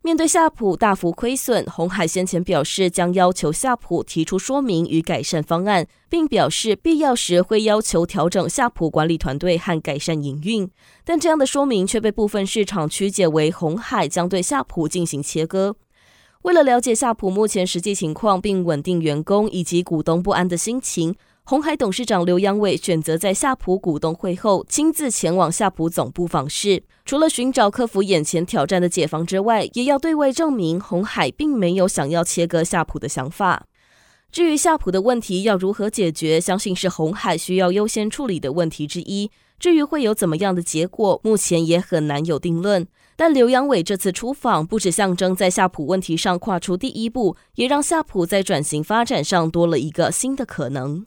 面对夏普大幅亏损，鸿海先前表示将要求夏普提出说明与改善方案，并表示必要时会要求调整夏普管理团队和改善营运。但这样的说明却被部分市场曲解为红海将对夏普进行切割。为了了解夏普目前实际情况，并稳定员工以及股东不安的心情。鸿海董事长刘扬伟选择在夏普股东会后亲自前往夏普总部访视，除了寻找克服眼前挑战的解方之外，也要对外证明鸿海并没有想要切割夏普的想法。至于夏普的问题要如何解决，相信是红海需要优先处理的问题之一。至于会有怎么样的结果，目前也很难有定论。但刘扬伟这次出访，不只象征在夏普问题上跨出第一步，也让夏普在转型发展上多了一个新的可能。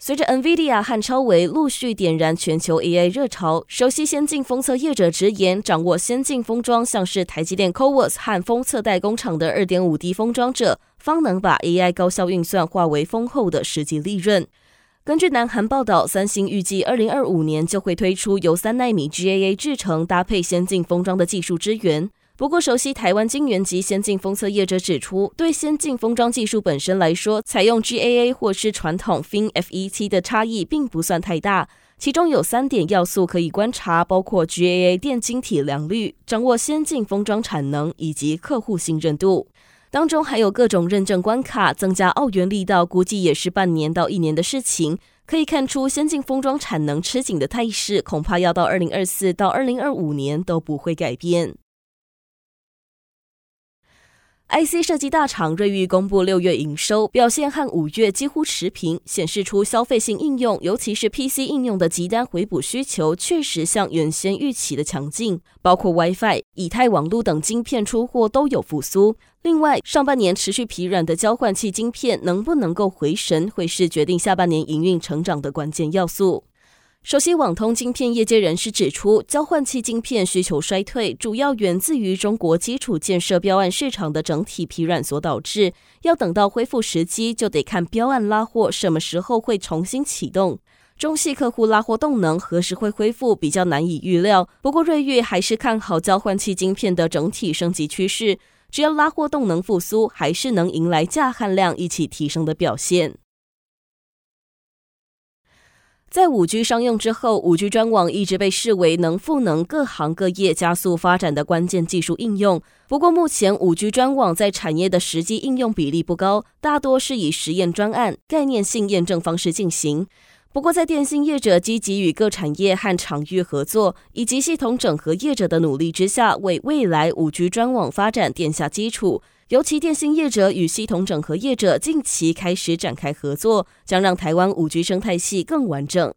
随着 NVIDIA 和超维陆续点燃全球 AI 热潮，熟悉先进封测业者直言，掌握先进封装像是台积电 CoWoS 和封测代工厂的 2.5D 封装者，方能把 AI 高效运算化为丰厚的实际利润。根据南韩报道，三星预计2025年就会推出由三纳米 GAA 制程搭配先进封装的技术支援。不过，熟悉台湾晶圆及先进封测业者指出，对先进封装技术本身来说，采用 GAA 或是传统 FinFET 的差异并不算太大。其中有三点要素可以观察，包括 GAA 电晶体良率、掌握先进封装产能以及客户信任度。当中还有各种认证关卡，增加澳元力道，估计也是半年到一年的事情。可以看出，先进封装产能吃紧的态势，恐怕要到2024到2025年都不会改变。IC 设计大厂瑞昱公布六月营收表现和五月几乎持平，显示出消费性应用，尤其是 PC 应用的急单回补需求确实像原先预期的强劲，包括 WiFi、以太网络等晶片出货都有复苏。另外，上半年持续疲软的交换器晶片能不能够回神，会是决定下半年营运成长的关键要素。熟悉网通晶片业界人士指出，交换器晶片需求衰退，主要源自于中国基础建设标案市场的整体疲软所导致。要等到恢复时机，就得看标案拉货什么时候会重新启动。中系客户拉货动能何时会恢复，比较难以预料。不过瑞昱还是看好交换器晶片的整体升级趋势，只要拉货动能复苏，还是能迎来价和量一起提升的表现。在五 G 商用之后，五 G 专网一直被视为能赋能各行各业加速发展的关键技术应用。不过，目前五 G 专网在产业的实际应用比例不高，大多是以实验专案、概念性验证方式进行。不过，在电信业者积极与各产业和场域合作，以及系统整合业者的努力之下，为未来五 G 专网发展奠下基础。尤其电信业者与系统整合业者近期开始展开合作，将让台湾五 G 生态系更完整。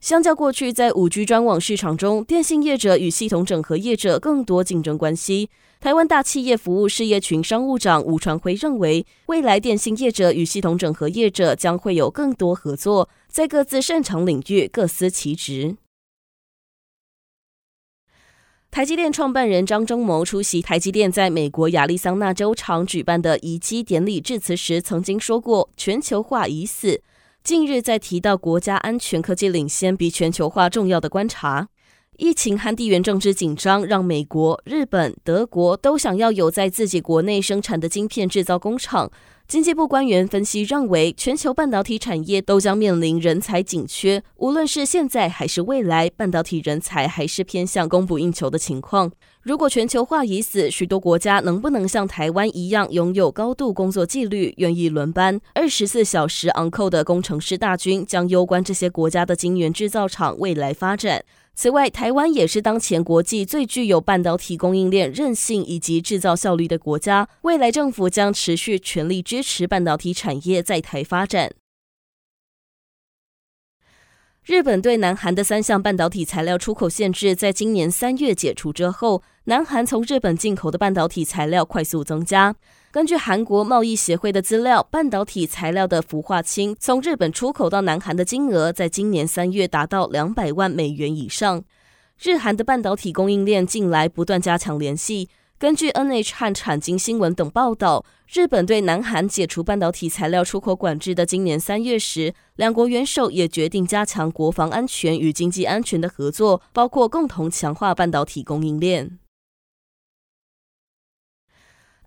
相较过去，在五 G 专网市场中，电信业者与系统整合业者更多竞争关系。台湾大企业服务事业群商务长吴传辉认为，未来电信业者与系统整合业者将会有更多合作，在各自擅长领域各司其职。台积电创办人张忠谋出席台积电在美国亚利桑那州厂举办的移机典礼致辞时，曾经说过：“全球化已死。”近日在提到国家安全、科技领先比全球化重要的观察，疫情和地缘政治紧张让美国、日本、德国都想要有在自己国内生产的晶片制造工厂。经济部官员分析认为，全球半导体产业都将面临人才紧缺，无论是现在还是未来，半导体人才还是偏向供不应求的情况。如果全球化已死，许多国家能不能像台湾一样拥有高度工作纪律、愿意轮班、二十四小时 on call 的工程师大军，将攸关这些国家的晶圆制造厂未来发展。此外，台湾也是当前国际最具有半导体供应链韧性以及制造效率的国家。未来政府将持续全力支持半导体产业在台发展。日本对南韩的三项半导体材料出口限制，在今年三月解除之后，南韩从日本进口的半导体材料快速增加。根据韩国贸易协会的资料，半导体材料的氟化氢从日本出口到南韩的金额，在今年三月达到两百万美元以上。日韩的半导体供应链近来不断加强联系。根据 NH 和产经新闻等报道，日本对南韩解除半导体材料出口管制的今年三月时，两国元首也决定加强国防安全与经济安全的合作，包括共同强化半导体供应链。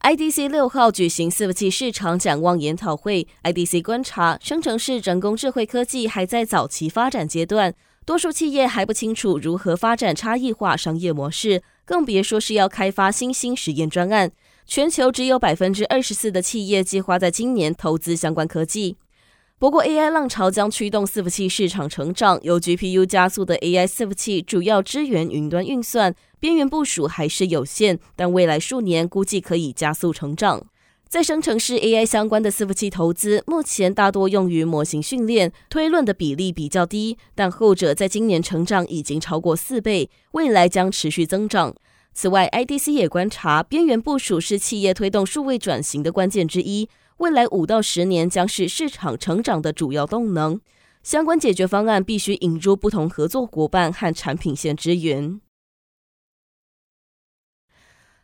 IDC 六号举行伺服器市场展望研讨会，IDC 观察，生成式人工智慧科技还在早期发展阶段，多数企业还不清楚如何发展差异化商业模式。更别说是要开发新兴实验专案。全球只有百分之二十四的企业计划在今年投资相关科技。不过，AI 浪潮将驱动伺服器市场成长。由 GPU 加速的 AI 伺服器主要支援云端运算，边缘部署还是有限，但未来数年估计可以加速成长。在生成式 AI 相关的伺服器投资，目前大多用于模型训练、推论的比例比较低，但后者在今年成长已经超过四倍，未来将持续增长。此外，IDC 也观察，边缘部署是企业推动数位转型的关键之一，未来五到十年将是市场成长的主要动能。相关解决方案必须引入不同合作伙伴和产品线支援。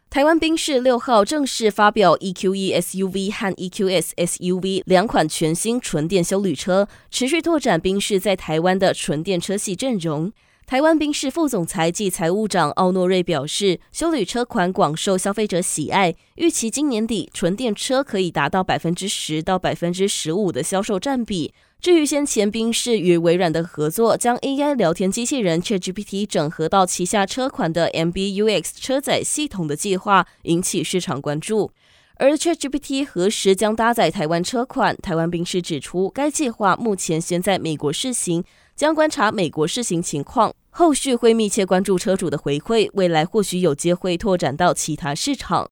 台湾宾士六号正式发表 EQE SUV 和 EQS SUV 两款全新纯电休旅车，持续拓展宾士在台湾的纯电车系阵容。台湾宾士副总裁暨财务长奥诺瑞表示，修旅车款广受消费者喜爱，预期今年底纯电车可以达到百分之十到百分之十五的销售占比。至于先前宾士与微软的合作，将 AI 聊天机器人 ChatGPT 整合到旗下车款的 MBUX 车载系统的计划，引起市场关注。而 ChatGPT 何时将搭载台湾车款？台湾宾士指出，该计划目前先在美国试行，将观察美国试行情况，后续会密切关注车主的回馈，未来或许有机会拓展到其他市场。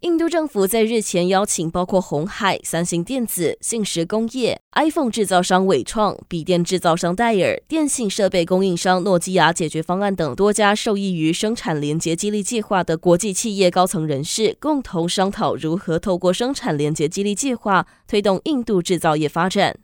印度政府在日前邀请包括鸿海、三星电子、信实工业、iPhone 制造商伟创、笔电制造商戴尔、电信设备供应商诺基亚解决方案等多家受益于生产连结激励计划的国际企业高层人士，共同商讨如何透过生产连结激励计划推动印度制造业发展。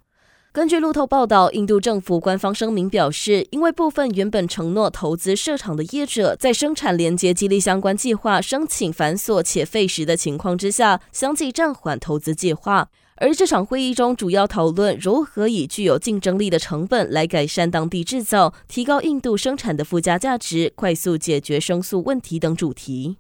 根据路透报道，印度政府官方声明表示，因为部分原本承诺投资设厂的业者，在生产连接激励相关计划申请繁琐且费时的情况之下，相继暂缓投资计划。而这场会议中，主要讨论如何以具有竞争力的成本来改善当地制造，提高印度生产的附加价值，快速解决生素问题等主题。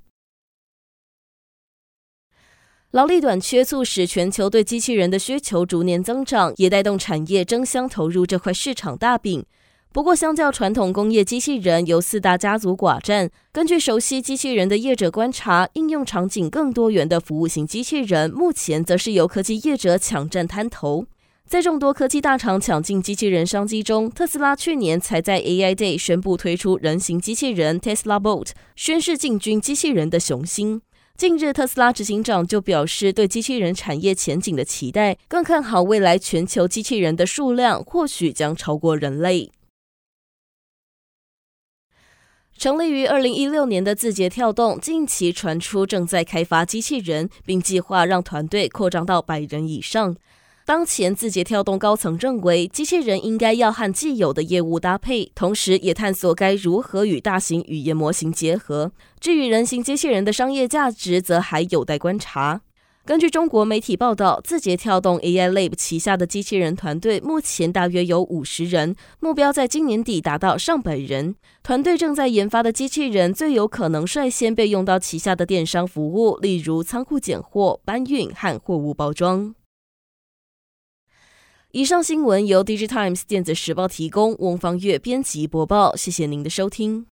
劳力短缺促使全球对机器人的需求逐年增长，也带动产业争相投入这块市场大饼。不过，相较传统工业机器人由四大家族寡占，根据熟悉机器人的业者观察，应用场景更多元的服务型机器人，目前则是由科技业者抢占滩头。在众多科技大厂抢进机器人商机中，特斯拉去年才在 AI Day 宣布推出人形机器人 Tesla Bot，宣示进军机器人的雄心。近日，特斯拉执行长就表示对机器人产业前景的期待，更看好未来全球机器人的数量或许将超过人类。成立于二零一六年的字节跳动，近期传出正在开发机器人，并计划让团队扩张到百人以上。当前，字节跳动高层认为，机器人应该要和既有的业务搭配，同时也探索该如何与大型语言模型结合。至于人形机器人的商业价值，则还有待观察。根据中国媒体报道，字节跳动 AI Lab 旗下的机器人团队目前大约有五十人，目标在今年底达到上百人。团队正在研发的机器人，最有可能率先被用到旗下的电商服务，例如仓库拣货、搬运和货物包装。以上新闻由《DigiTimes 电子时报》提供，翁方月编辑播报。谢谢您的收听。